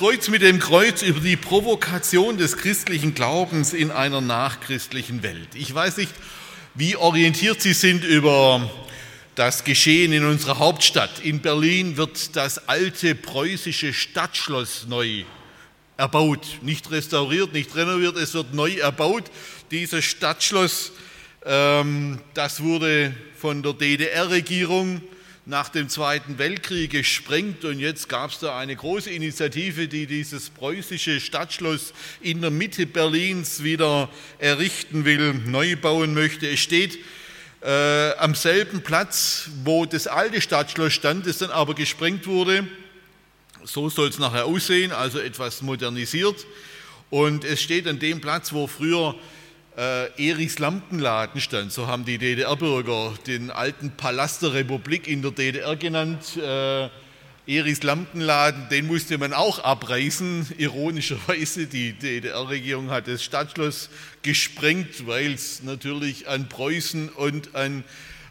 Kreuz mit dem Kreuz über die Provokation des christlichen Glaubens in einer nachchristlichen Welt. Ich weiß nicht, wie orientiert Sie sind über das Geschehen in unserer Hauptstadt. In Berlin wird das alte preußische Stadtschloss neu erbaut. Nicht restauriert, nicht renoviert, es wird neu erbaut. Dieses Stadtschloss, ähm, das wurde von der DDR-Regierung nach dem Zweiten Weltkrieg gesprengt und jetzt gab es da eine große Initiative, die dieses preußische Stadtschloss in der Mitte Berlins wieder errichten will, neu bauen möchte. Es steht äh, am selben Platz, wo das alte Stadtschloss stand, das dann aber gesprengt wurde. So soll es nachher aussehen, also etwas modernisiert. Und es steht an dem Platz, wo früher äh, Erichs Lampenladen stand. So haben die DDR-Bürger den alten Palast der Republik in der DDR genannt. Äh, Erichs Lampenladen, den musste man auch abreißen. Ironischerweise, die DDR-Regierung hat das Stadtschloss gesprengt, weil es natürlich an Preußen und an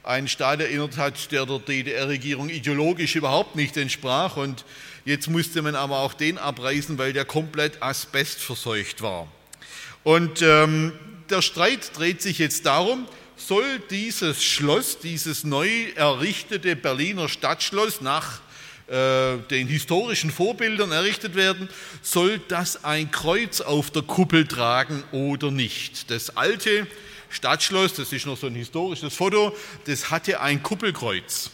einen Staat erinnert hat, der der DDR-Regierung ideologisch überhaupt nicht entsprach. Und jetzt musste man aber auch den abreißen, weil der komplett asbestverseucht war. Und ähm, der Streit dreht sich jetzt darum, soll dieses Schloss, dieses neu errichtete Berliner Stadtschloss nach äh, den historischen Vorbildern errichtet werden, soll das ein Kreuz auf der Kuppel tragen oder nicht. Das alte Stadtschloss, das ist noch so ein historisches Foto, das hatte ein Kuppelkreuz.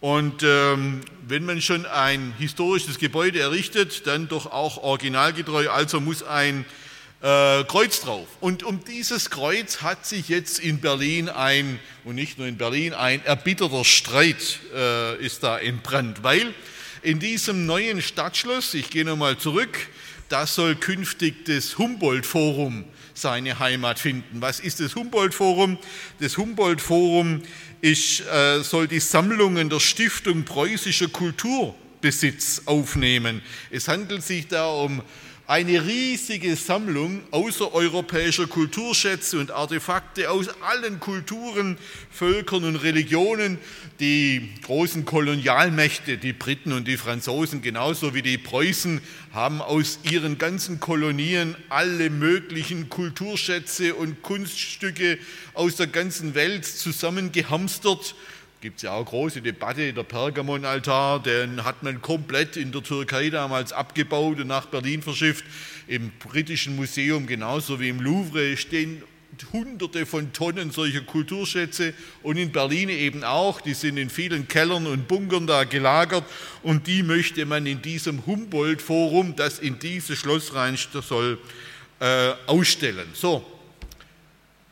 Und ähm, wenn man schon ein historisches Gebäude errichtet, dann doch auch originalgetreu, also muss ein äh, Kreuz drauf. Und um dieses Kreuz hat sich jetzt in Berlin ein, und nicht nur in Berlin, ein erbitterter Streit äh, ist da entbrannt, weil in diesem neuen Stadtschloss, ich gehe nochmal zurück, da soll künftig das Humboldt-Forum seine Heimat finden. Was ist das Humboldt-Forum? Das Humboldt-Forum äh, soll die Sammlungen der Stiftung preußischer Kulturbesitz aufnehmen. Es handelt sich da um eine riesige Sammlung außereuropäischer Kulturschätze und Artefakte aus allen Kulturen, Völkern und Religionen. Die großen Kolonialmächte, die Briten und die Franzosen genauso wie die Preußen, haben aus ihren ganzen Kolonien alle möglichen Kulturschätze und Kunststücke aus der ganzen Welt zusammengehamstert gibt es ja auch große Debatte, der Pergamonaltar, den hat man komplett in der Türkei damals abgebaut und nach Berlin verschifft. Im britischen Museum genauso wie im Louvre stehen hunderte von Tonnen solcher Kulturschätze. Und in Berlin eben auch, die sind in vielen Kellern und Bunkern da gelagert. Und die möchte man in diesem Humboldt-Forum, das in dieses Schloss rein soll, äh, ausstellen. So,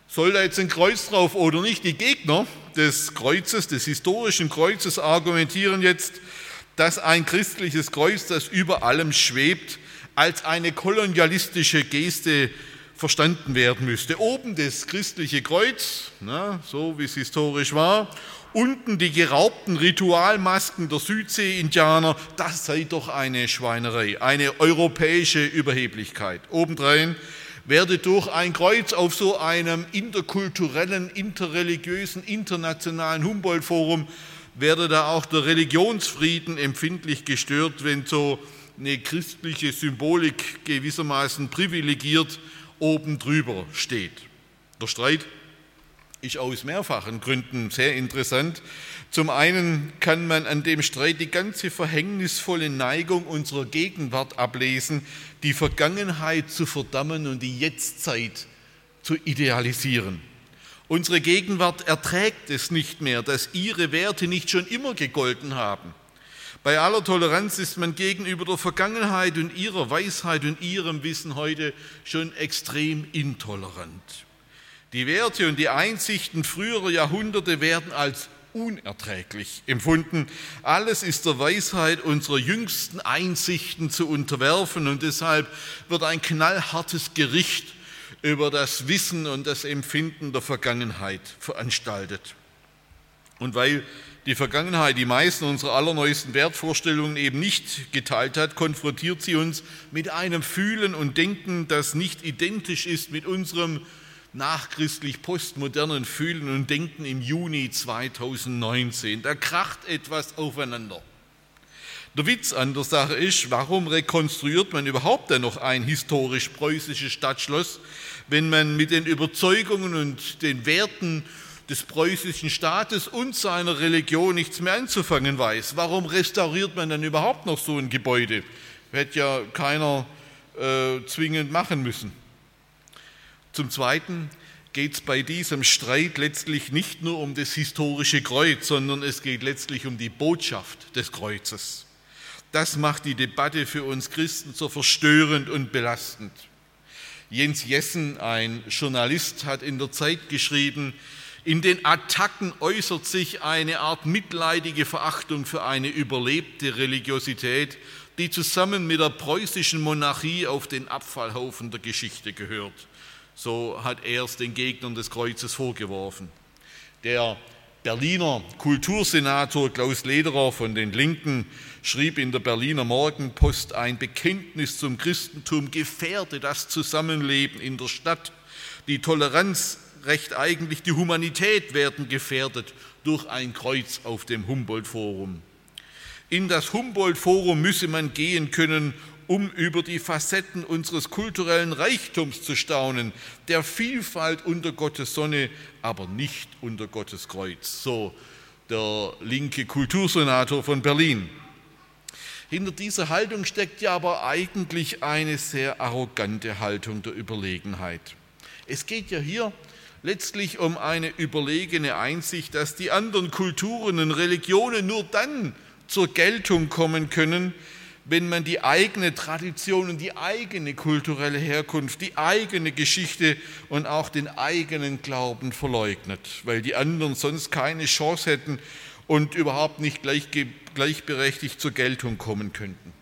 soll da jetzt ein Kreuz drauf oder nicht? Die Gegner des Kreuzes, des historischen Kreuzes argumentieren jetzt, dass ein christliches Kreuz, das über allem schwebt, als eine kolonialistische Geste verstanden werden müsste. Oben das christliche Kreuz, na, so wie es historisch war, unten die geraubten Ritualmasken der Südsee-Indianer, das sei doch eine Schweinerei, eine europäische Überheblichkeit. Obendrein werde durch ein Kreuz auf so einem interkulturellen, interreligiösen, internationalen Humboldt-Forum, werde da auch der Religionsfrieden empfindlich gestört, wenn so eine christliche Symbolik gewissermaßen privilegiert oben drüber steht. Der Streit ist aus mehrfachen Gründen sehr interessant. Zum einen kann man an dem Streit die ganze verhängnisvolle Neigung unserer Gegenwart ablesen, die Vergangenheit zu verdammen und die Jetztzeit zu idealisieren. Unsere Gegenwart erträgt es nicht mehr, dass ihre Werte nicht schon immer gegolten haben. Bei aller Toleranz ist man gegenüber der Vergangenheit und ihrer Weisheit und ihrem Wissen heute schon extrem intolerant. Die Werte und die Einsichten früherer Jahrhunderte werden als unerträglich empfunden. Alles ist der Weisheit unserer jüngsten Einsichten zu unterwerfen und deshalb wird ein knallhartes Gericht über das Wissen und das Empfinden der Vergangenheit veranstaltet. Und weil die Vergangenheit die meisten unserer allerneuesten Wertvorstellungen eben nicht geteilt hat, konfrontiert sie uns mit einem Fühlen und Denken, das nicht identisch ist mit unserem nachchristlich postmodernen Fühlen und Denken im Juni 2019. Da kracht etwas aufeinander. Der Witz an der Sache ist, warum rekonstruiert man überhaupt dann noch ein historisch preußisches Stadtschloss, wenn man mit den Überzeugungen und den Werten des preußischen Staates und seiner Religion nichts mehr anzufangen weiß. Warum restauriert man dann überhaupt noch so ein Gebäude? Hätte ja keiner äh, zwingend machen müssen. Zum Zweiten geht es bei diesem Streit letztlich nicht nur um das historische Kreuz, sondern es geht letztlich um die Botschaft des Kreuzes. Das macht die Debatte für uns Christen so verstörend und belastend. Jens Jessen, ein Journalist, hat in der Zeit geschrieben, in den Attacken äußert sich eine Art mitleidige Verachtung für eine überlebte Religiosität, die zusammen mit der preußischen Monarchie auf den Abfallhaufen der Geschichte gehört. So hat er es den Gegnern des Kreuzes vorgeworfen. Der Berliner Kultursenator Klaus Lederer von den Linken schrieb in der Berliner Morgenpost, ein Bekenntnis zum Christentum gefährde das Zusammenleben in der Stadt. Die Toleranz recht eigentlich die Humanität werden gefährdet durch ein Kreuz auf dem Humboldt-Forum. In das Humboldt-Forum müsse man gehen können, um über die Facetten unseres kulturellen Reichtums zu staunen, der Vielfalt unter Gottes Sonne, aber nicht unter Gottes Kreuz. So der linke Kultursenator von Berlin. Hinter dieser Haltung steckt ja aber eigentlich eine sehr arrogante Haltung der Überlegenheit. Es geht ja hier letztlich um eine überlegene Einsicht, dass die anderen Kulturen und Religionen nur dann zur Geltung kommen können, wenn man die eigene Tradition und die eigene kulturelle Herkunft, die eigene Geschichte und auch den eigenen Glauben verleugnet, weil die anderen sonst keine Chance hätten und überhaupt nicht gleichberechtigt zur Geltung kommen könnten.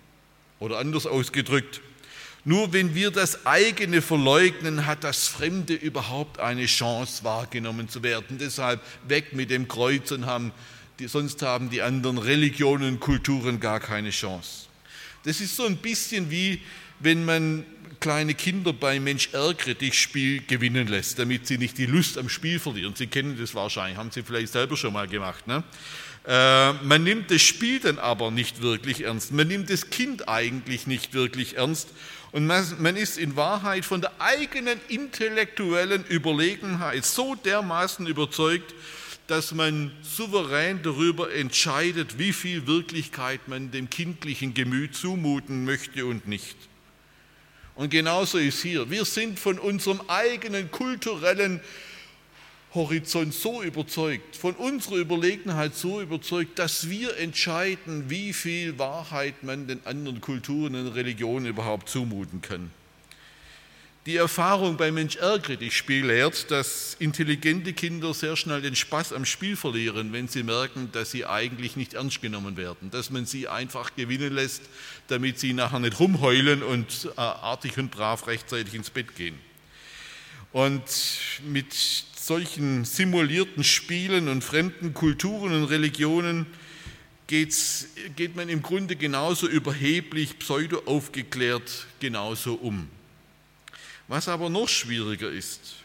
Oder anders ausgedrückt, nur wenn wir das eigene verleugnen, hat das Fremde überhaupt eine Chance wahrgenommen zu werden. Deshalb weg mit dem Kreuz und haben, sonst haben die anderen Religionen und Kulturen gar keine Chance. Das ist so ein bisschen wie, wenn man kleine Kinder bei Mensch ärgere dich Spiel gewinnen lässt, damit sie nicht die Lust am Spiel verlieren. Sie kennen das wahrscheinlich, haben Sie vielleicht selber schon mal gemacht. Ne? Äh, man nimmt das Spiel dann aber nicht wirklich ernst. Man nimmt das Kind eigentlich nicht wirklich ernst und man ist in Wahrheit von der eigenen intellektuellen Überlegenheit so dermaßen überzeugt, dass man souverän darüber entscheidet, wie viel Wirklichkeit man dem kindlichen Gemüt zumuten möchte und nicht. Und genauso ist hier. Wir sind von unserem eigenen kulturellen Horizont so überzeugt, von unserer Überlegenheit so überzeugt, dass wir entscheiden, wie viel Wahrheit man den anderen Kulturen und Religionen überhaupt zumuten kann. Die Erfahrung bei Mensch ärgere dich Spiel lehrt, dass intelligente Kinder sehr schnell den Spaß am Spiel verlieren, wenn sie merken, dass sie eigentlich nicht ernst genommen werden, dass man sie einfach gewinnen lässt, damit sie nachher nicht rumheulen und äh, artig und brav rechtzeitig ins Bett gehen. Und mit solchen simulierten Spielen und fremden Kulturen und Religionen geht man im Grunde genauso überheblich, pseudo-aufgeklärt genauso um. Was aber noch schwieriger ist,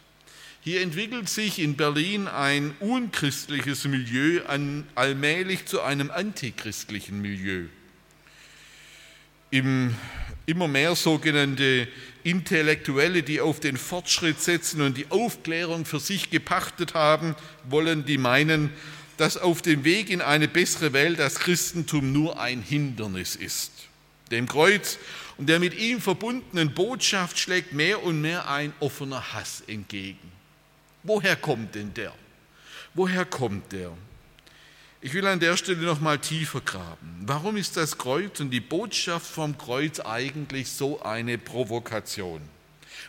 hier entwickelt sich in Berlin ein unchristliches Milieu allmählich zu einem antichristlichen Milieu. Im immer mehr sogenannte Intellektuelle, die auf den Fortschritt setzen und die Aufklärung für sich gepachtet haben, wollen, die meinen, dass auf dem Weg in eine bessere Welt das Christentum nur ein Hindernis ist. Dem Kreuz und der mit ihm verbundenen Botschaft schlägt mehr und mehr ein offener Hass entgegen. Woher kommt denn der? Woher kommt der? Ich will an der Stelle noch mal tiefer graben. Warum ist das Kreuz und die Botschaft vom Kreuz eigentlich so eine Provokation?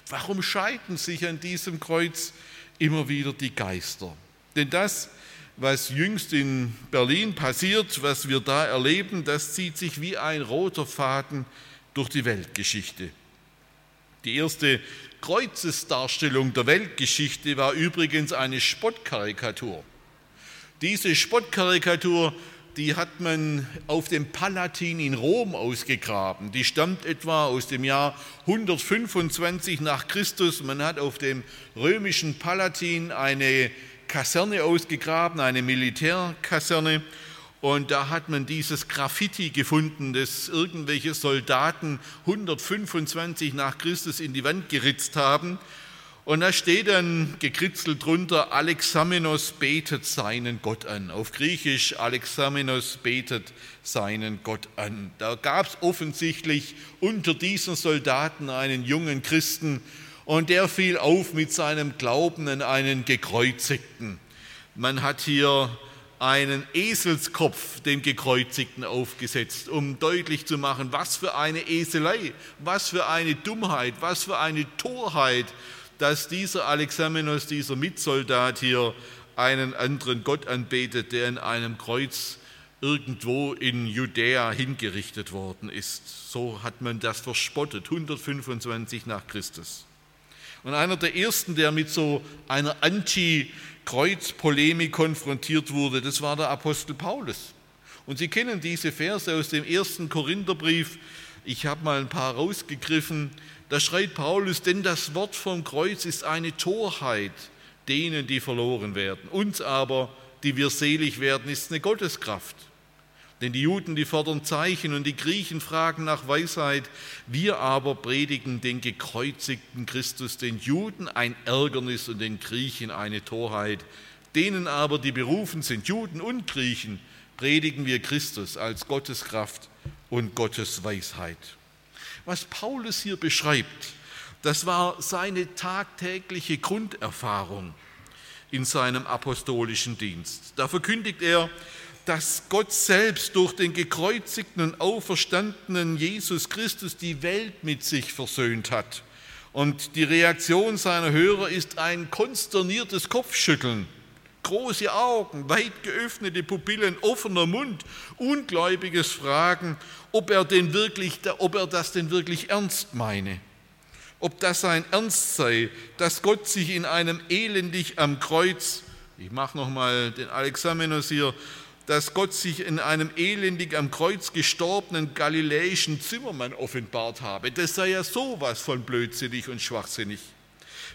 Warum scheiden sich an diesem Kreuz immer wieder die Geister? Denn das, was jüngst in Berlin passiert, was wir da erleben, das zieht sich wie ein roter Faden durch die Weltgeschichte. Die erste Kreuzesdarstellung der Weltgeschichte war übrigens eine Spottkarikatur. Diese Spottkarikatur, die hat man auf dem Palatin in Rom ausgegraben. Die stammt etwa aus dem Jahr 125 nach Christus. Man hat auf dem römischen Palatin eine Kaserne ausgegraben, eine Militärkaserne. Und da hat man dieses Graffiti gefunden, das irgendwelche Soldaten 125 nach Christus in die Wand geritzt haben. Und da steht dann gekritzelt drunter, Alexamenos betet seinen Gott an. Auf Griechisch, Alexamenos betet seinen Gott an. Da gab es offensichtlich unter diesen Soldaten einen jungen Christen, und der fiel auf mit seinem Glauben an einen Gekreuzigten. Man hat hier einen Eselskopf dem Gekreuzigten aufgesetzt, um deutlich zu machen, was für eine Eselei, was für eine Dummheit, was für eine Torheit, dass dieser Alexamenos, dieser Mitsoldat hier einen anderen Gott anbetet, der in einem Kreuz irgendwo in Judäa hingerichtet worden ist. So hat man das verspottet, 125 nach Christus. Und einer der ersten, der mit so einer Anti-Kreuz-Polemik konfrontiert wurde, das war der Apostel Paulus. Und Sie kennen diese Verse aus dem ersten Korintherbrief. Ich habe mal ein paar rausgegriffen. Da schreit Paulus, denn das Wort vom Kreuz ist eine Torheit denen, die verloren werden. Uns aber, die wir selig werden, ist eine Gotteskraft. Denn die Juden, die fordern Zeichen und die Griechen fragen nach Weisheit. Wir aber predigen den gekreuzigten Christus, den Juden ein Ärgernis und den Griechen eine Torheit. Denen aber, die berufen sind, Juden und Griechen, predigen wir Christus als Gottes Kraft und Gottes Weisheit. Was Paulus hier beschreibt, das war seine tagtägliche Grunderfahrung in seinem apostolischen Dienst. Da verkündigt er, dass Gott selbst durch den gekreuzigten und auferstandenen Jesus Christus die Welt mit sich versöhnt hat. Und die Reaktion seiner Hörer ist ein konsterniertes Kopfschütteln, große Augen, weit geöffnete Pupillen, offener Mund, ungläubiges Fragen, ob er, denn wirklich, ob er das denn wirklich ernst meine ob das sein Ernst sei, dass Gott sich in einem elendig am Kreuz, ich mache nochmal den Alexamenos hier, dass Gott sich in einem elendig am Kreuz gestorbenen galiläischen Zimmermann offenbart habe. Das sei ja sowas von blödsinnig und schwachsinnig.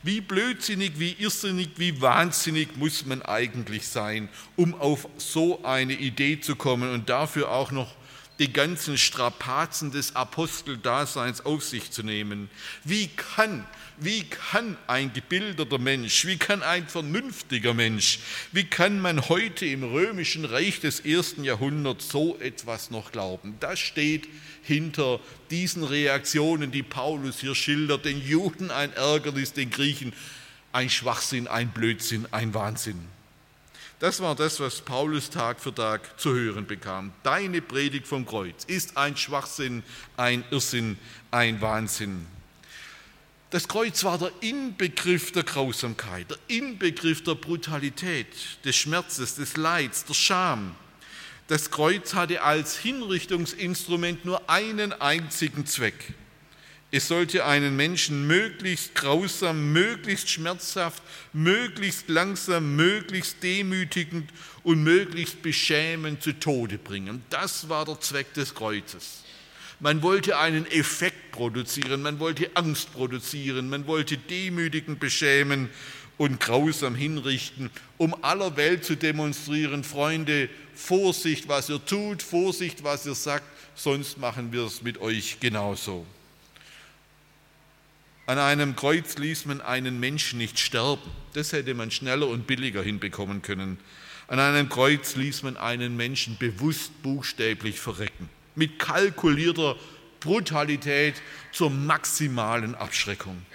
Wie blödsinnig, wie irrsinnig, wie wahnsinnig muss man eigentlich sein, um auf so eine Idee zu kommen und dafür auch noch die ganzen Strapazen des Aposteldaseins auf sich zu nehmen. Wie kann, wie kann ein gebildeter Mensch, wie kann ein vernünftiger Mensch, wie kann man heute im römischen Reich des ersten Jahrhunderts so etwas noch glauben? Das steht hinter diesen Reaktionen, die Paulus hier schildert, den Juden ein Ärgernis, den Griechen ein Schwachsinn, ein Blödsinn, ein Wahnsinn. Das war das, was Paulus Tag für Tag zu hören bekam. Deine Predigt vom Kreuz ist ein Schwachsinn, ein Irrsinn, ein Wahnsinn. Das Kreuz war der Inbegriff der Grausamkeit, der Inbegriff der Brutalität, des Schmerzes, des Leids, der Scham. Das Kreuz hatte als Hinrichtungsinstrument nur einen einzigen Zweck, es sollte einen Menschen möglichst grausam, möglichst schmerzhaft, möglichst langsam, möglichst demütigend und möglichst beschämend zu Tode bringen. Das war der Zweck des Kreuzes. Man wollte einen Effekt produzieren, man wollte Angst produzieren, man wollte demütigend beschämen und grausam hinrichten, um aller Welt zu demonstrieren, Freunde, Vorsicht, was ihr tut, Vorsicht, was ihr sagt, sonst machen wir es mit euch genauso. An einem Kreuz ließ man einen Menschen nicht sterben. Das hätte man schneller und billiger hinbekommen können. An einem Kreuz ließ man einen Menschen bewusst buchstäblich verrecken. Mit kalkulierter Brutalität zur maximalen Abschreckung.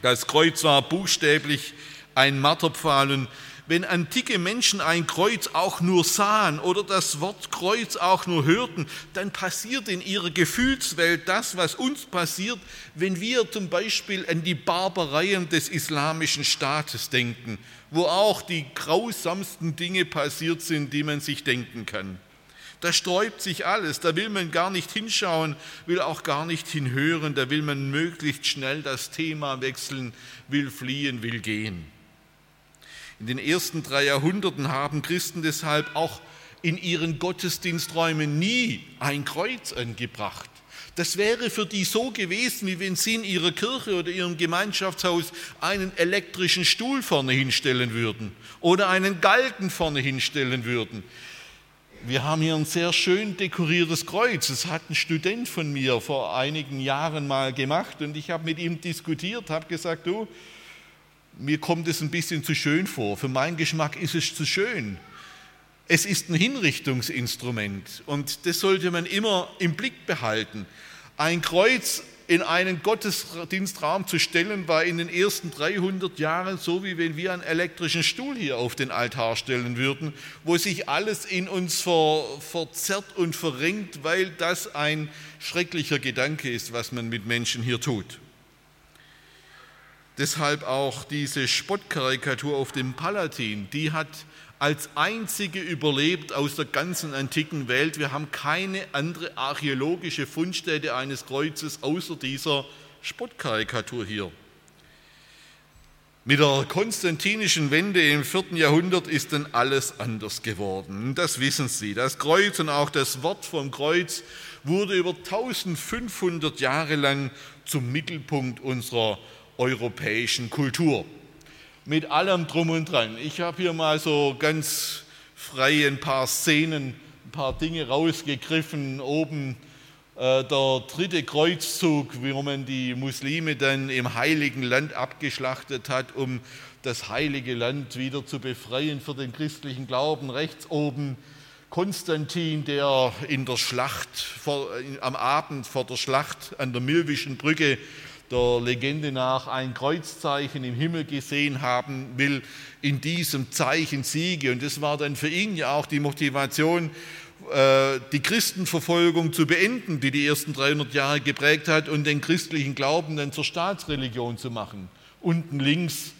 Das Kreuz war buchstäblich ein Marterpfahl und wenn antike Menschen ein Kreuz auch nur sahen oder das Wort Kreuz auch nur hörten, dann passiert in ihrer Gefühlswelt das, was uns passiert, wenn wir zum Beispiel an die Barbareien des islamischen Staates denken, wo auch die grausamsten Dinge passiert sind, die man sich denken kann. Da sträubt sich alles, da will man gar nicht hinschauen, will auch gar nicht hinhören, da will man möglichst schnell das Thema wechseln, will fliehen, will gehen. In den ersten drei Jahrhunderten haben Christen deshalb auch in ihren Gottesdiensträumen nie ein Kreuz angebracht. Das wäre für die so gewesen, wie wenn sie in ihrer Kirche oder ihrem Gemeinschaftshaus einen elektrischen Stuhl vorne hinstellen würden oder einen Galgen vorne hinstellen würden. Wir haben hier ein sehr schön dekoriertes Kreuz. Das hat ein Student von mir vor einigen Jahren mal gemacht und ich habe mit ihm diskutiert, habe gesagt, du, mir kommt es ein bisschen zu schön vor. Für meinen Geschmack ist es zu schön. Es ist ein Hinrichtungsinstrument und das sollte man immer im Blick behalten. Ein Kreuz in einen Gottesdienstraum zu stellen, war in den ersten 300 Jahren so, wie wenn wir einen elektrischen Stuhl hier auf den Altar stellen würden, wo sich alles in uns ver, verzerrt und verrenkt, weil das ein schrecklicher Gedanke ist, was man mit Menschen hier tut. Deshalb auch diese Spottkarikatur auf dem Palatin, die hat als einzige überlebt aus der ganzen antiken Welt. Wir haben keine andere archäologische Fundstätte eines Kreuzes außer dieser Spottkarikatur hier. Mit der konstantinischen Wende im 4. Jahrhundert ist dann alles anders geworden. Das wissen Sie. Das Kreuz und auch das Wort vom Kreuz wurde über 1500 Jahre lang zum Mittelpunkt unserer europäischen Kultur mit allem drum und dran. Ich habe hier mal so ganz frei ein paar Szenen, ein paar Dinge rausgegriffen. Oben äh, der dritte Kreuzzug, wo man die Muslime dann im heiligen Land abgeschlachtet hat, um das heilige Land wieder zu befreien für den christlichen Glauben. Rechts oben Konstantin, der in der Schlacht, vor, am Abend vor der Schlacht an der Milwischen Brücke der Legende nach ein Kreuzzeichen im Himmel gesehen haben will, in diesem Zeichen siege. Und das war dann für ihn ja auch die Motivation, äh, die Christenverfolgung zu beenden, die die ersten 300 Jahre geprägt hat, und den christlichen Glauben dann zur Staatsreligion zu machen. Unten links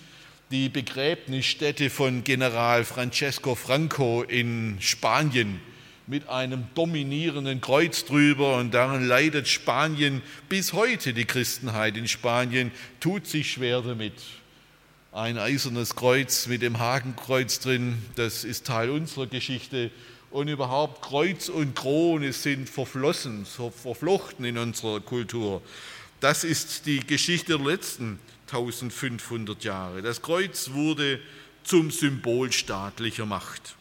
die Begräbnisstätte von General Francesco Franco in Spanien mit einem dominierenden Kreuz drüber und daran leidet Spanien bis heute. Die Christenheit in Spanien tut sich schwer damit. Ein eisernes Kreuz mit dem Hakenkreuz drin, das ist Teil unserer Geschichte. Und überhaupt Kreuz und Krone sind verflossen, verflochten in unserer Kultur. Das ist die Geschichte der letzten 1500 Jahre. Das Kreuz wurde zum Symbol staatlicher Macht.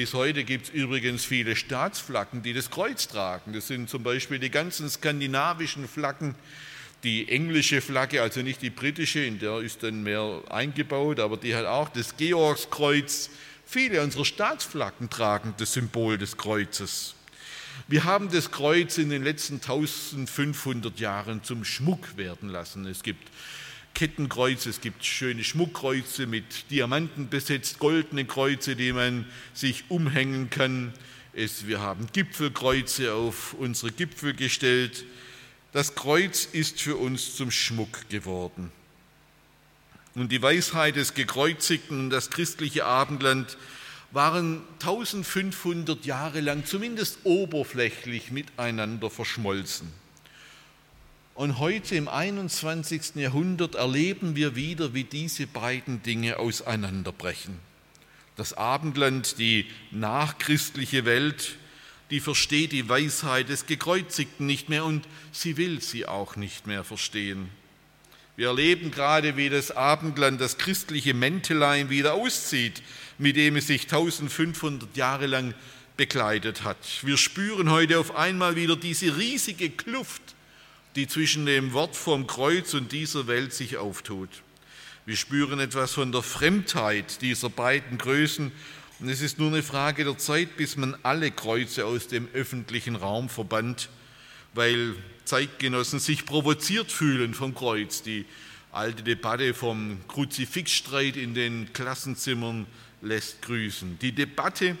Bis heute gibt es übrigens viele Staatsflaggen, die das Kreuz tragen. Das sind zum Beispiel die ganzen skandinavischen Flaggen, die englische Flagge, also nicht die britische, in der ist dann mehr eingebaut, aber die hat auch das Georgskreuz. Viele unserer Staatsflaggen tragen das Symbol des Kreuzes. Wir haben das Kreuz in den letzten 1500 Jahren zum Schmuck werden lassen. Es gibt Kettenkreuze, es gibt schöne Schmuckkreuze mit Diamanten besetzt, goldene Kreuze, die man sich umhängen kann. Es, wir haben Gipfelkreuze auf unsere Gipfel gestellt. Das Kreuz ist für uns zum Schmuck geworden. Und die Weisheit des Gekreuzigten und das christliche Abendland waren 1500 Jahre lang zumindest oberflächlich miteinander verschmolzen. Und heute im 21. Jahrhundert erleben wir wieder, wie diese beiden Dinge auseinanderbrechen. Das Abendland, die nachchristliche Welt, die versteht die Weisheit des Gekreuzigten nicht mehr und sie will sie auch nicht mehr verstehen. Wir erleben gerade, wie das Abendland das christliche Mäntelein wieder auszieht, mit dem es sich 1500 Jahre lang bekleidet hat. Wir spüren heute auf einmal wieder diese riesige Kluft die zwischen dem Wort vom Kreuz und dieser Welt sich auftut. Wir spüren etwas von der Fremdheit dieser beiden Größen und es ist nur eine Frage der Zeit, bis man alle Kreuze aus dem öffentlichen Raum verbannt, weil Zeitgenossen sich provoziert fühlen vom Kreuz. Die alte Debatte vom Kruzifixstreit in den Klassenzimmern lässt grüßen. Die Debatte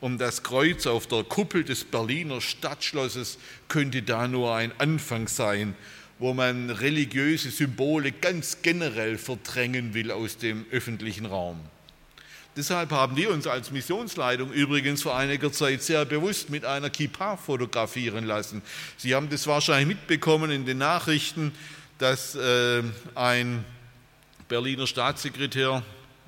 um das Kreuz auf der Kuppel des Berliner Stadtschlosses könnte da nur ein Anfang sein, wo man religiöse Symbole ganz generell verdrängen will aus dem öffentlichen Raum. Deshalb haben wir uns als Missionsleitung übrigens vor einiger Zeit sehr bewusst mit einer Kippa fotografieren lassen. Sie haben das wahrscheinlich mitbekommen in den Nachrichten, dass äh, ein Berliner Staatssekretär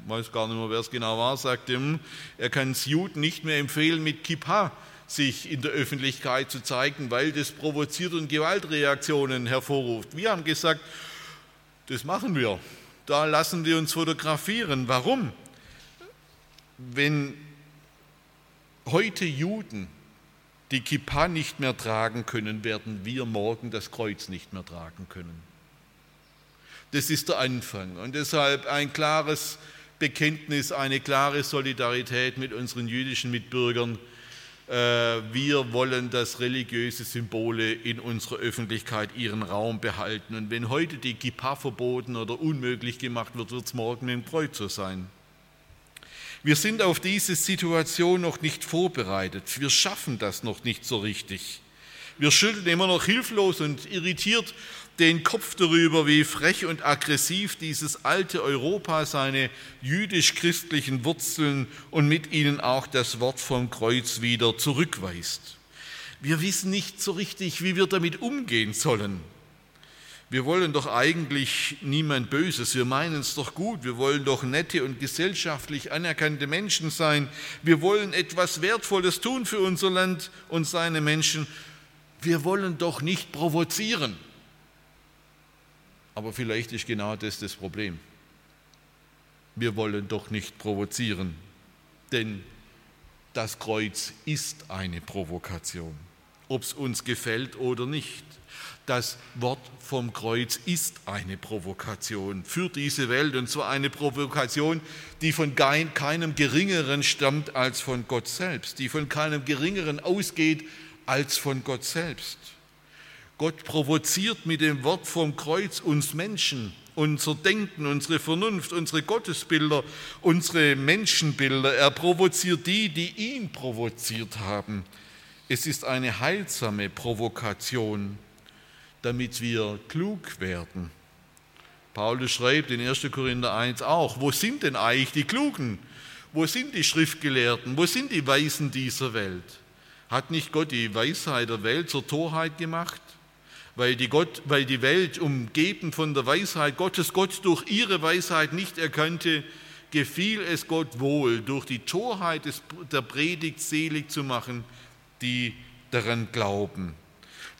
weiß gar nicht mehr, wer es genau war, sagte, er kann es Juden nicht mehr empfehlen, mit Kippa sich in der Öffentlichkeit zu zeigen, weil das provoziert und Gewaltreaktionen hervorruft. Wir haben gesagt, das machen wir. Da lassen wir uns fotografieren. Warum? Wenn heute Juden die Kippa nicht mehr tragen können, werden wir morgen das Kreuz nicht mehr tragen können. Das ist der Anfang. Und deshalb ein klares Bekenntnis, eine klare Solidarität mit unseren jüdischen Mitbürgern. Äh, wir wollen, dass religiöse Symbole in unserer Öffentlichkeit ihren Raum behalten. Und wenn heute die Kippa verboten oder unmöglich gemacht wird, wird es morgen im Kreuz so sein. Wir sind auf diese Situation noch nicht vorbereitet. Wir schaffen das noch nicht so richtig. Wir schütteln immer noch hilflos und irritiert den Kopf darüber, wie frech und aggressiv dieses alte Europa seine jüdisch-christlichen Wurzeln und mit ihnen auch das Wort vom Kreuz wieder zurückweist. Wir wissen nicht so richtig, wie wir damit umgehen sollen. Wir wollen doch eigentlich niemand Böses, wir meinen es doch gut, wir wollen doch nette und gesellschaftlich anerkannte Menschen sein, wir wollen etwas Wertvolles tun für unser Land und seine Menschen, wir wollen doch nicht provozieren. Aber vielleicht ist genau das das Problem. Wir wollen doch nicht provozieren, denn das Kreuz ist eine Provokation, ob es uns gefällt oder nicht. Das Wort vom Kreuz ist eine Provokation für diese Welt und zwar eine Provokation, die von keinem Geringeren stammt als von Gott selbst, die von keinem Geringeren ausgeht als von Gott selbst. Gott provoziert mit dem Wort vom Kreuz uns Menschen, unser Denken, unsere Vernunft, unsere Gottesbilder, unsere Menschenbilder. Er provoziert die, die ihn provoziert haben. Es ist eine heilsame Provokation, damit wir klug werden. Paulus schreibt in 1. Korinther 1 auch, wo sind denn eigentlich die Klugen? Wo sind die Schriftgelehrten? Wo sind die Weisen dieser Welt? Hat nicht Gott die Weisheit der Welt zur Torheit gemacht? Weil die, Gott, weil die Welt, umgeben von der Weisheit Gottes, Gott durch ihre Weisheit nicht erkannte, gefiel es Gott wohl, durch die Torheit des, der Predigt selig zu machen, die daran glauben.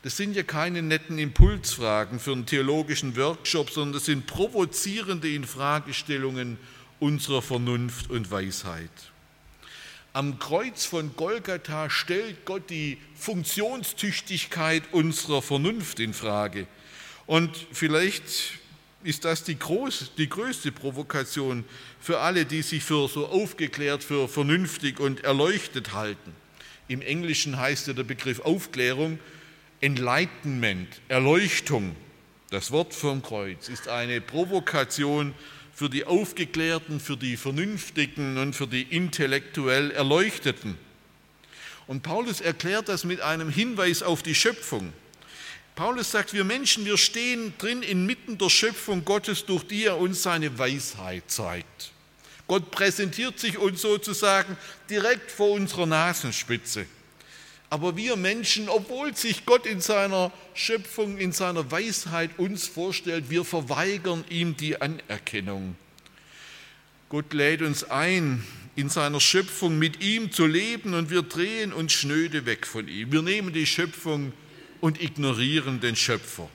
Das sind ja keine netten Impulsfragen für einen theologischen Workshop, sondern das sind provozierende Infragestellungen unserer Vernunft und Weisheit. Am Kreuz von Golgatha stellt Gott die Funktionstüchtigkeit unserer Vernunft in Frage. Und vielleicht ist das die, groß, die größte Provokation für alle, die sich für so aufgeklärt, für vernünftig und erleuchtet halten. Im Englischen heißt ja der Begriff Aufklärung Enlightenment, Erleuchtung. Das Wort vom Kreuz ist eine Provokation für die Aufgeklärten, für die Vernünftigen und für die intellektuell Erleuchteten. Und Paulus erklärt das mit einem Hinweis auf die Schöpfung. Paulus sagt, wir Menschen, wir stehen drin inmitten der Schöpfung Gottes, durch die er uns seine Weisheit zeigt. Gott präsentiert sich uns sozusagen direkt vor unserer Nasenspitze. Aber wir Menschen, obwohl sich Gott in seiner Schöpfung, in seiner Weisheit uns vorstellt, wir verweigern ihm die Anerkennung. Gott lädt uns ein, in seiner Schöpfung mit ihm zu leben und wir drehen uns schnöde weg von ihm. Wir nehmen die Schöpfung und ignorieren den Schöpfer.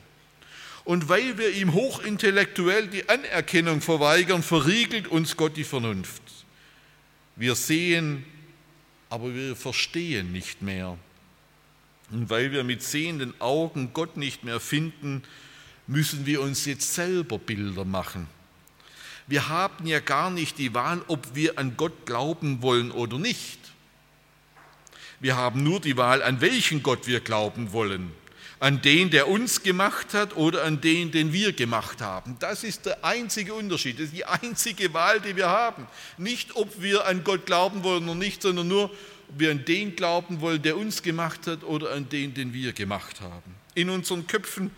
Und weil wir ihm hochintellektuell die Anerkennung verweigern, verriegelt uns Gott die Vernunft. Wir sehen, aber wir verstehen nicht mehr. Und weil wir mit sehenden Augen Gott nicht mehr finden, müssen wir uns jetzt selber Bilder machen. Wir haben ja gar nicht die Wahl, ob wir an Gott glauben wollen oder nicht. Wir haben nur die Wahl, an welchen Gott wir glauben wollen. an den, der uns gemacht hat oder an den, den wir gemacht haben. Das ist der einzige Unterschied, das ist die einzige Wahl, die wir haben. Nicht, ob wir an Gott glauben wollen oder nicht, sondern nur, ob wir an den glauben wollen, der uns gemacht hat oder an den, den wir gemacht haben. In unseren Köpfen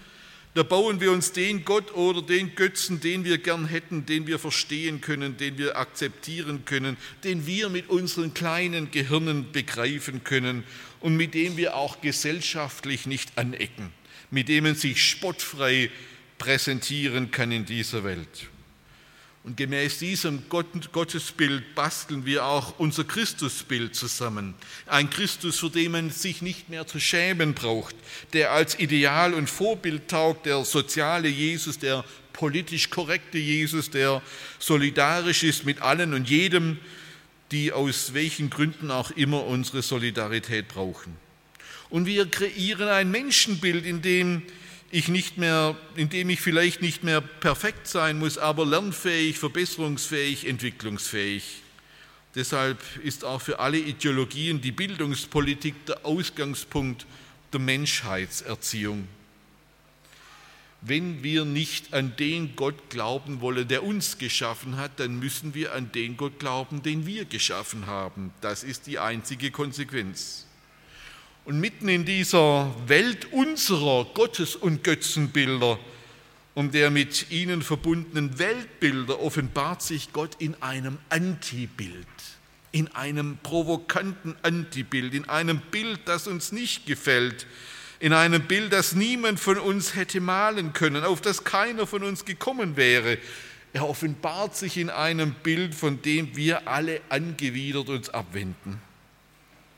da bauen wir uns den Gott oder den Götzen, den wir gern hätten, den wir verstehen können, den wir akzeptieren können, den wir mit unseren kleinen Gehirnen begreifen können und mit dem wir auch gesellschaftlich nicht anecken, mit dem man sich spottfrei präsentieren kann in dieser Welt. Und gemäß diesem Gottesbild basteln wir auch unser Christusbild zusammen. Ein Christus, für den man sich nicht mehr zu schämen braucht, der als Ideal und Vorbild taugt, der soziale Jesus, der politisch korrekte Jesus, der solidarisch ist mit allen und jedem, die aus welchen Gründen auch immer unsere Solidarität brauchen. Und wir kreieren ein Menschenbild, in dem ich nicht mehr, in dem ich vielleicht nicht mehr perfekt sein muss, aber lernfähig, verbesserungsfähig, entwicklungsfähig. Deshalb ist auch für alle Ideologien die Bildungspolitik der Ausgangspunkt der Menschheitserziehung. Wenn wir nicht an den Gott glauben wollen, der uns geschaffen hat, dann müssen wir an den Gott glauben, den wir geschaffen haben. Das ist die einzige Konsequenz. Und mitten in dieser Welt unserer Gottes- und Götzenbilder und der mit ihnen verbundenen Weltbilder offenbart sich Gott in einem Antibild, in einem provokanten Antibild, in einem Bild, das uns nicht gefällt, in einem Bild, das niemand von uns hätte malen können, auf das keiner von uns gekommen wäre. Er offenbart sich in einem Bild, von dem wir alle angewidert uns abwenden.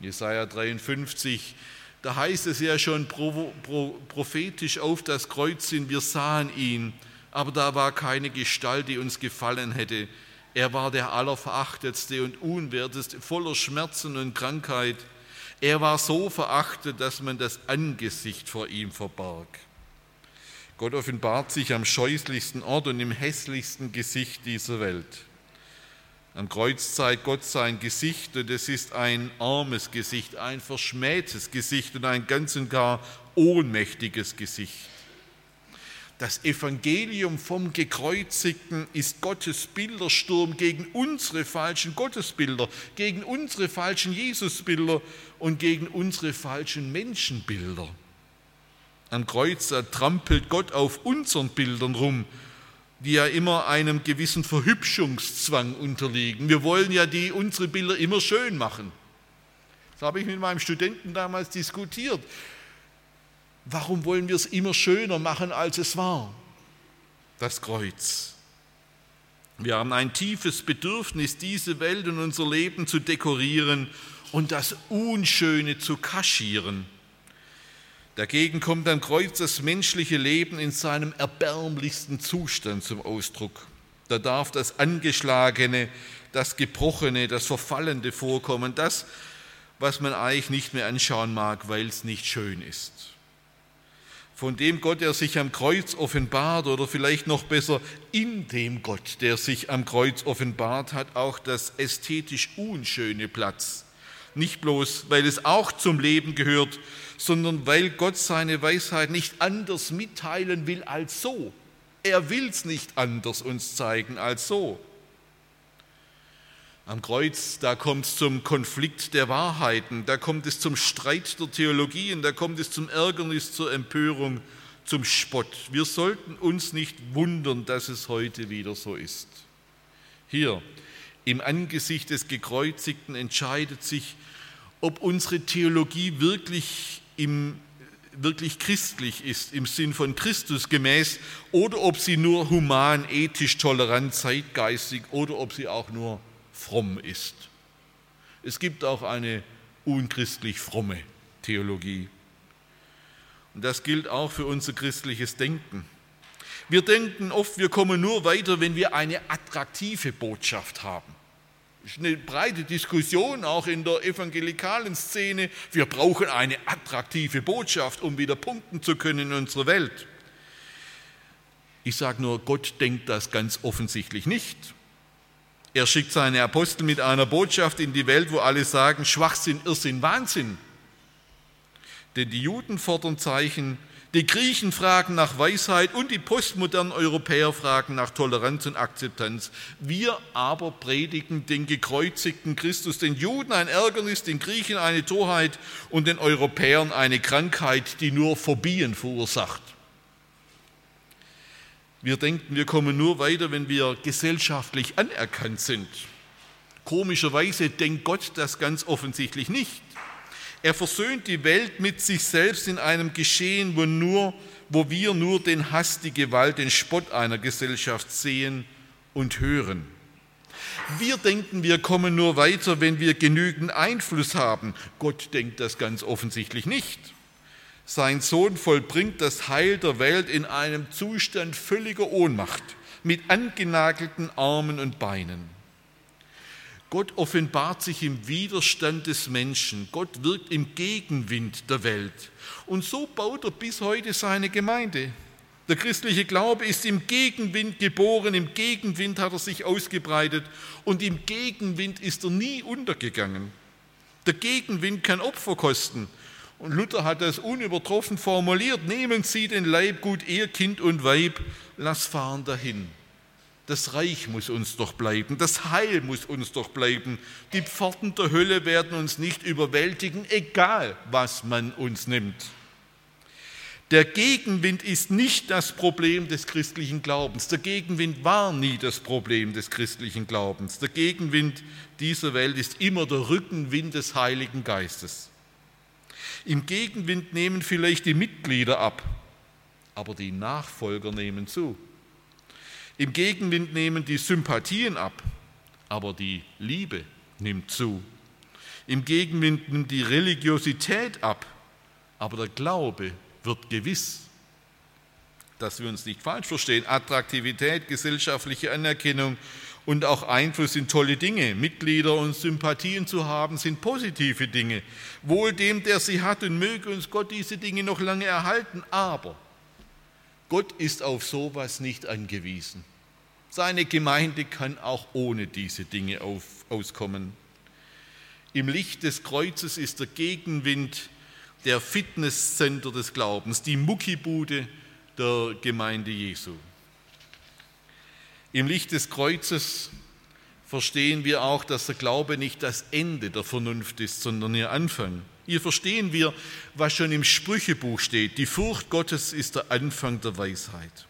Jesaja 53, da heißt es ja schon prophetisch auf das Kreuz hin, wir sahen ihn, aber da war keine Gestalt, die uns gefallen hätte. Er war der Allerverachtetste und Unwerteste, voller Schmerzen und Krankheit. Er war so verachtet, dass man das Angesicht vor ihm verbarg. Gott offenbart sich am scheußlichsten Ort und im hässlichsten Gesicht dieser Welt. Am Kreuz zeigt Gott sein Gesicht und es ist ein armes Gesicht, ein verschmähtes Gesicht und ein ganz und gar ohnmächtiges Gesicht. Das Evangelium vom Gekreuzigten ist Gottes Bildersturm gegen unsere falschen Gottesbilder, gegen unsere falschen Jesusbilder und gegen unsere falschen Menschenbilder. Am Kreuz trampelt Gott auf unseren Bildern rum die ja immer einem gewissen Verhübschungszwang unterliegen. Wir wollen ja die, unsere Bilder immer schön machen. Das habe ich mit meinem Studenten damals diskutiert. Warum wollen wir es immer schöner machen, als es war? Das Kreuz. Wir haben ein tiefes Bedürfnis, diese Welt und unser Leben zu dekorieren und das Unschöne zu kaschieren. Dagegen kommt am Kreuz das menschliche Leben in seinem erbärmlichsten Zustand zum Ausdruck. Da darf das Angeschlagene, das Gebrochene, das Verfallende vorkommen, das, was man eigentlich nicht mehr anschauen mag, weil es nicht schön ist. Von dem Gott, der sich am Kreuz offenbart, oder vielleicht noch besser, in dem Gott, der sich am Kreuz offenbart, hat auch das ästhetisch Unschöne Platz. Nicht bloß, weil es auch zum Leben gehört, sondern weil Gott seine Weisheit nicht anders mitteilen will als so. Er will es nicht anders uns zeigen als so. Am Kreuz, da kommt es zum Konflikt der Wahrheiten, da kommt es zum Streit der Theologien, da kommt es zum Ärgernis, zur Empörung, zum Spott. Wir sollten uns nicht wundern, dass es heute wieder so ist. Hier, im Angesicht des Gekreuzigten entscheidet sich, ob unsere Theologie wirklich im, wirklich christlich ist, im Sinn von Christus gemäß, oder ob sie nur human, ethisch, tolerant, zeitgeistig oder ob sie auch nur fromm ist. Es gibt auch eine unchristlich fromme Theologie. Und das gilt auch für unser christliches Denken. Wir denken oft, wir kommen nur weiter, wenn wir eine attraktive Botschaft haben. Ist eine breite Diskussion auch in der evangelikalen Szene. Wir brauchen eine attraktive Botschaft, um wieder punkten zu können in unserer Welt. Ich sage nur, Gott denkt das ganz offensichtlich nicht. Er schickt seine Apostel mit einer Botschaft in die Welt, wo alle sagen, Schwachsinn, Irrsinn, Wahnsinn. Denn die Juden fordern Zeichen, die Griechen fragen nach Weisheit und die postmodernen Europäer fragen nach Toleranz und Akzeptanz. Wir aber predigen den gekreuzigten Christus, den Juden ein Ärgernis, den Griechen eine Torheit und den Europäern eine Krankheit, die nur Phobien verursacht. Wir denken, wir kommen nur weiter, wenn wir gesellschaftlich anerkannt sind. Komischerweise denkt Gott das ganz offensichtlich nicht. Er versöhnt die Welt mit sich selbst in einem Geschehen, wo, nur, wo wir nur den Hass, die Gewalt, den Spott einer Gesellschaft sehen und hören. Wir denken, wir kommen nur weiter, wenn wir genügend Einfluss haben. Gott denkt das ganz offensichtlich nicht. Sein Sohn vollbringt das Heil der Welt in einem Zustand völliger Ohnmacht, mit angenagelten Armen und Beinen. Gott offenbart sich im Widerstand des Menschen. Gott wirkt im Gegenwind der Welt. Und so baut er bis heute seine Gemeinde. Der christliche Glaube ist im Gegenwind geboren, im Gegenwind hat er sich ausgebreitet und im Gegenwind ist er nie untergegangen. Der Gegenwind kann Opfer kosten. Und Luther hat das unübertroffen formuliert, nehmen Sie den Leib gut, ihr Kind und Weib, lass fahren dahin. Das Reich muss uns doch bleiben, das Heil muss uns doch bleiben. Die Pforten der Hölle werden uns nicht überwältigen, egal was man uns nimmt. Der Gegenwind ist nicht das Problem des christlichen Glaubens. Der Gegenwind war nie das Problem des christlichen Glaubens. Der Gegenwind dieser Welt ist immer der Rückenwind des Heiligen Geistes. Im Gegenwind nehmen vielleicht die Mitglieder ab, aber die Nachfolger nehmen zu. Im Gegenwind nehmen die Sympathien ab, aber die Liebe nimmt zu. Im Gegenwind nimmt die Religiosität ab, aber der Glaube wird gewiss. Dass wir uns nicht falsch verstehen, Attraktivität, gesellschaftliche Anerkennung und auch Einfluss sind tolle Dinge. Mitglieder und Sympathien zu haben sind positive Dinge. Wohl dem, der sie hat und möge uns Gott diese Dinge noch lange erhalten. Aber Gott ist auf sowas nicht angewiesen. Seine Gemeinde kann auch ohne diese Dinge auf, auskommen. Im Licht des Kreuzes ist der Gegenwind der Fitnesscenter des Glaubens, die Muckibude der Gemeinde Jesu. Im Licht des Kreuzes verstehen wir auch, dass der Glaube nicht das Ende der Vernunft ist, sondern ihr Anfang. Hier verstehen wir, was schon im Sprüchebuch steht. Die Furcht Gottes ist der Anfang der Weisheit.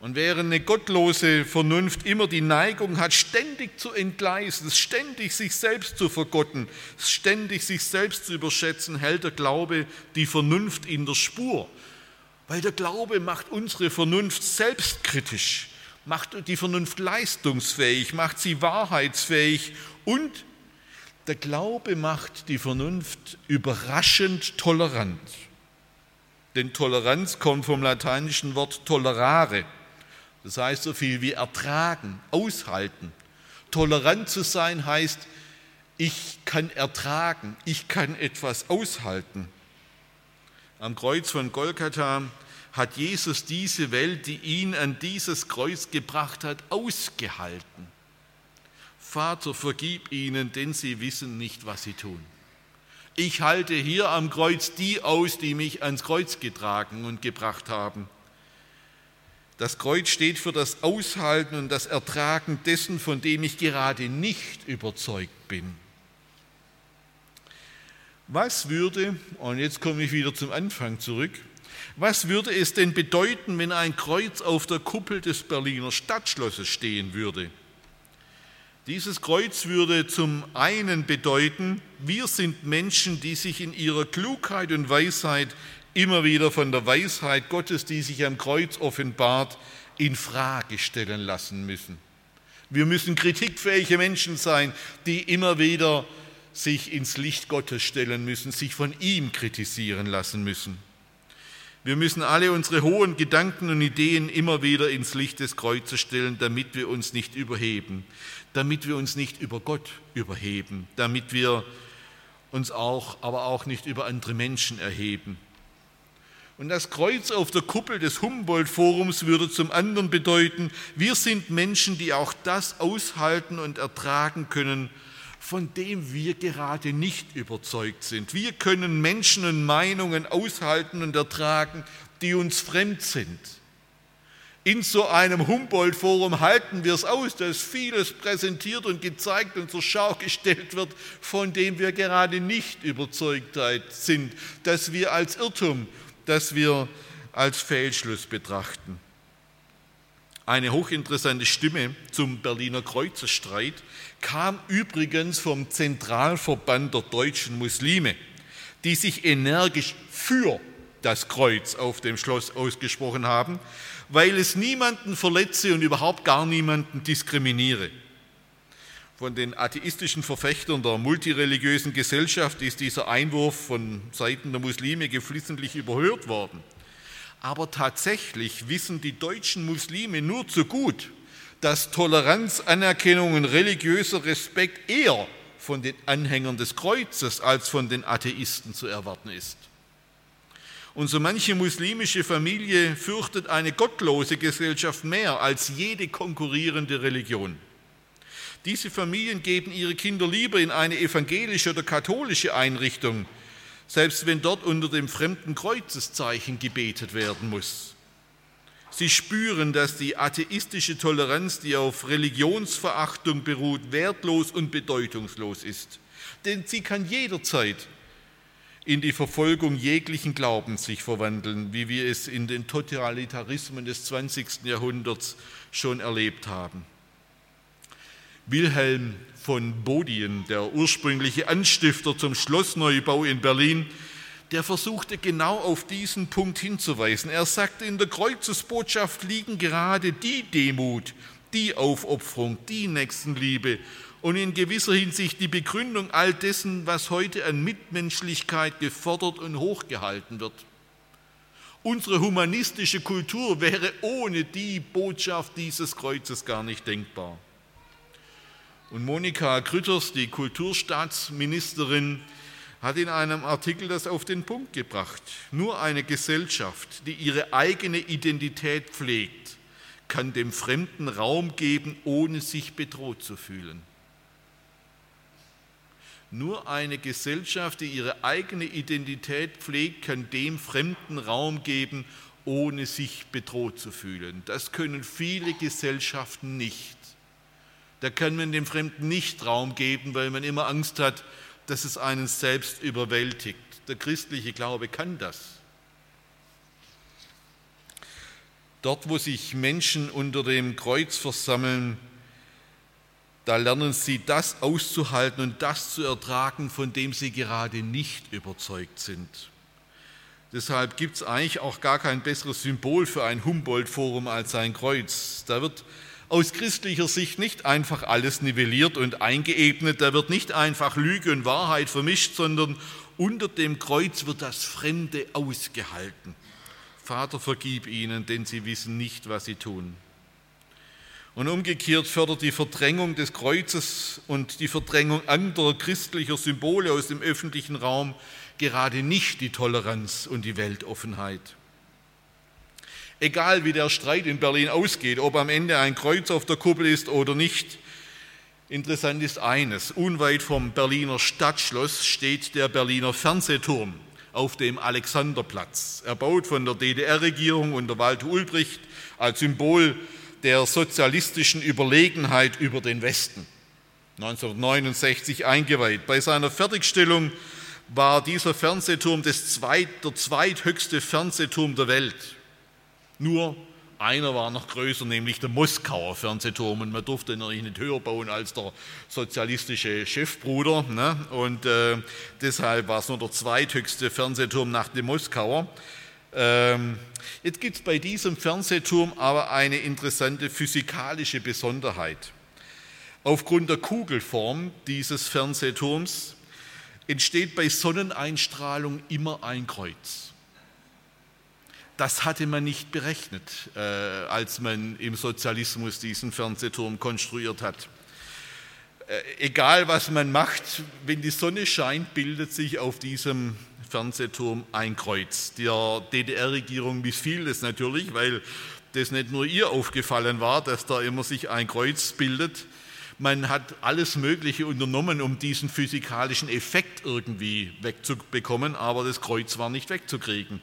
Und während eine gottlose Vernunft immer die Neigung hat, ständig zu entgleisen, ständig sich selbst zu vergotten, ständig sich selbst zu überschätzen, hält der Glaube die Vernunft in der Spur. Weil der Glaube macht unsere Vernunft selbstkritisch, macht die Vernunft leistungsfähig, macht sie wahrheitsfähig und der Glaube macht die Vernunft überraschend tolerant. Denn Toleranz kommt vom lateinischen Wort tolerare das heißt so viel wie ertragen, aushalten. Tolerant zu sein heißt, ich kann ertragen, ich kann etwas aushalten. Am Kreuz von Golgatha hat Jesus diese Welt, die ihn an dieses Kreuz gebracht hat, ausgehalten. Vater, vergib ihnen, denn sie wissen nicht, was sie tun. Ich halte hier am Kreuz die aus, die mich ans Kreuz getragen und gebracht haben. Das Kreuz steht für das Aushalten und das Ertragen dessen, von dem ich gerade nicht überzeugt bin. Was würde, und jetzt komme ich wieder zum Anfang zurück, was würde es denn bedeuten, wenn ein Kreuz auf der Kuppel des Berliner Stadtschlosses stehen würde? Dieses Kreuz würde zum einen bedeuten, wir sind Menschen, die sich in ihrer Klugheit und Weisheit immer wieder von der Weisheit Gottes, die sich am Kreuz offenbart, in Frage stellen lassen müssen. Wir müssen kritikfähige Menschen sein, die immer wieder sich ins Licht Gottes stellen müssen, sich von ihm kritisieren lassen müssen. Wir müssen alle unsere hohen Gedanken und Ideen immer wieder ins Licht des Kreuzes stellen, damit wir uns nicht überheben, damit wir uns nicht über Gott überheben, damit wir uns auch, aber auch nicht über andere Menschen erheben. Und das Kreuz auf der Kuppel des Humboldt-Forums würde zum anderen bedeuten, wir sind Menschen, die auch das aushalten und ertragen können, von dem wir gerade nicht überzeugt sind. Wir können Menschen und Meinungen aushalten und ertragen, die uns fremd sind. In so einem Humboldt-Forum halten wir es aus, dass vieles präsentiert und gezeigt und zur Schau gestellt wird, von dem wir gerade nicht überzeugt sind, dass wir als Irrtum, dass wir als Fehlschluss betrachten. Eine hochinteressante Stimme zum Berliner Kreuzesstreit kam übrigens vom Zentralverband der deutschen Muslime, die sich energisch für das Kreuz auf dem Schloss ausgesprochen haben, weil es niemanden verletze und überhaupt gar niemanden diskriminiere. Von den atheistischen Verfechtern der multireligiösen Gesellschaft ist dieser Einwurf von Seiten der Muslime geflissentlich überhört worden. Aber tatsächlich wissen die deutschen Muslime nur zu gut, dass Toleranz, Anerkennung und religiöser Respekt eher von den Anhängern des Kreuzes als von den Atheisten zu erwarten ist. Und so manche muslimische Familie fürchtet eine gottlose Gesellschaft mehr als jede konkurrierende Religion. Diese Familien geben ihre Kinder lieber in eine evangelische oder katholische Einrichtung, selbst wenn dort unter dem fremden Kreuzeszeichen gebetet werden muss. Sie spüren, dass die atheistische Toleranz, die auf Religionsverachtung beruht, wertlos und bedeutungslos ist. Denn sie kann jederzeit in die Verfolgung jeglichen Glaubens sich verwandeln, wie wir es in den Totalitarismen des 20. Jahrhunderts schon erlebt haben. Wilhelm von Bodien, der ursprüngliche Anstifter zum Schlossneubau in Berlin, der versuchte genau auf diesen Punkt hinzuweisen. Er sagte, in der Kreuzesbotschaft liegen gerade die Demut, die Aufopferung, die Nächstenliebe und in gewisser Hinsicht die Begründung all dessen, was heute an Mitmenschlichkeit gefordert und hochgehalten wird. Unsere humanistische Kultur wäre ohne die Botschaft dieses Kreuzes gar nicht denkbar. Und Monika Grütters, die Kulturstaatsministerin, hat in einem Artikel das auf den Punkt gebracht. Nur eine Gesellschaft, die ihre eigene Identität pflegt, kann dem Fremden Raum geben, ohne sich bedroht zu fühlen. Nur eine Gesellschaft, die ihre eigene Identität pflegt, kann dem Fremden Raum geben, ohne sich bedroht zu fühlen. Das können viele Gesellschaften nicht. Da kann man dem Fremden nicht Raum geben, weil man immer Angst hat, dass es einen selbst überwältigt. Der christliche Glaube kann das. Dort, wo sich Menschen unter dem Kreuz versammeln, da lernen sie das auszuhalten und das zu ertragen, von dem sie gerade nicht überzeugt sind. Deshalb gibt es eigentlich auch gar kein besseres Symbol für ein Humboldt-Forum als sein Kreuz. Da wird aus christlicher Sicht nicht einfach alles nivelliert und eingeebnet, da wird nicht einfach Lüge und Wahrheit vermischt, sondern unter dem Kreuz wird das Fremde ausgehalten. Vater, vergib ihnen, denn sie wissen nicht, was sie tun. Und umgekehrt fördert die Verdrängung des Kreuzes und die Verdrängung anderer christlicher Symbole aus dem öffentlichen Raum gerade nicht die Toleranz und die Weltoffenheit. Egal wie der Streit in Berlin ausgeht, ob am Ende ein Kreuz auf der Kuppel ist oder nicht, interessant ist eines. Unweit vom Berliner Stadtschloss steht der Berliner Fernsehturm auf dem Alexanderplatz, erbaut von der DDR-Regierung unter Walter Ulbricht als Symbol der sozialistischen Überlegenheit über den Westen. 1969 eingeweiht. Bei seiner Fertigstellung war dieser Fernsehturm zweit, der zweithöchste Fernsehturm der Welt. Nur einer war noch größer, nämlich der Moskauer Fernsehturm. Und man durfte natürlich nicht höher bauen als der sozialistische Chefbruder. Ne? Und äh, deshalb war es nur der zweithöchste Fernsehturm nach dem Moskauer. Ähm, jetzt gibt es bei diesem Fernsehturm aber eine interessante physikalische Besonderheit. Aufgrund der Kugelform dieses Fernsehturms entsteht bei Sonneneinstrahlung immer ein Kreuz. Das hatte man nicht berechnet, äh, als man im Sozialismus diesen Fernsehturm konstruiert hat. Äh, egal was man macht, wenn die Sonne scheint, bildet sich auf diesem Fernsehturm ein Kreuz. Der DDR-Regierung missfiel es natürlich, weil das nicht nur ihr aufgefallen war, dass da immer sich ein Kreuz bildet. Man hat alles Mögliche unternommen, um diesen physikalischen Effekt irgendwie wegzubekommen, aber das Kreuz war nicht wegzukriegen.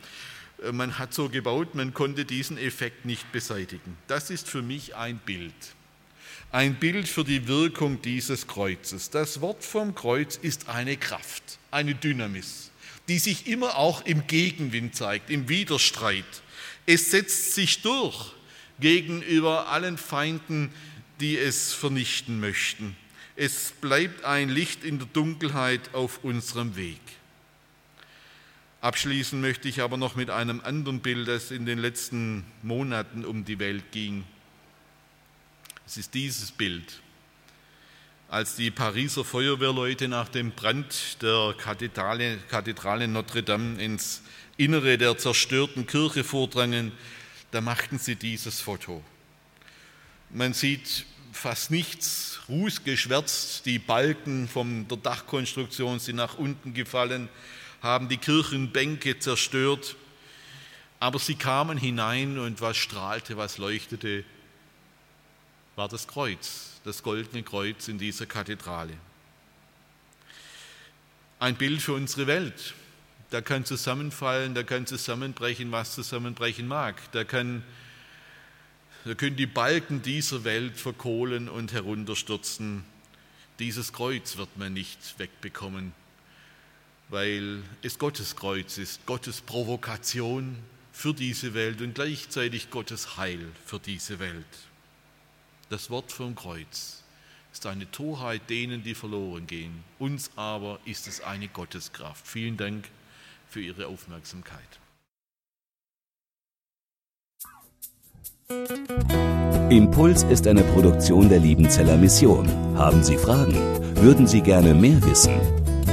Äh, man hat so gebaut, man konnte diesen Effekt nicht beseitigen. Das ist für mich ein Bild. Ein Bild für die Wirkung dieses Kreuzes. Das Wort vom Kreuz ist eine Kraft, eine Dynamis, die sich immer auch im Gegenwind zeigt, im Widerstreit. Es setzt sich durch gegenüber allen Feinden, die es vernichten möchten. Es bleibt ein Licht in der Dunkelheit auf unserem Weg. Abschließen möchte ich aber noch mit einem anderen Bild, das in den letzten Monaten um die Welt ging. Es ist dieses Bild. Als die Pariser Feuerwehrleute nach dem Brand der Kathedrale, Kathedrale Notre Dame ins Innere der zerstörten Kirche vordrangen, da machten sie dieses Foto. Man sieht fast nichts, rußgeschwärzt, die Balken von der Dachkonstruktion sind nach unten gefallen, haben die Kirchenbänke zerstört, aber sie kamen hinein und was strahlte, was leuchtete, war das Kreuz, das goldene Kreuz in dieser Kathedrale. Ein Bild für unsere Welt. Da kann zusammenfallen, da kann zusammenbrechen, was zusammenbrechen mag. Da, kann, da können die Balken dieser Welt verkohlen und herunterstürzen. Dieses Kreuz wird man nicht wegbekommen weil es Gottes Kreuz ist, Gottes Provokation für diese Welt und gleichzeitig Gottes Heil für diese Welt. Das Wort vom Kreuz ist eine Torheit denen, die verloren gehen. Uns aber ist es eine Gotteskraft. Vielen Dank für Ihre Aufmerksamkeit. Impuls ist eine Produktion der Liebenzeller Mission. Haben Sie Fragen? Würden Sie gerne mehr wissen?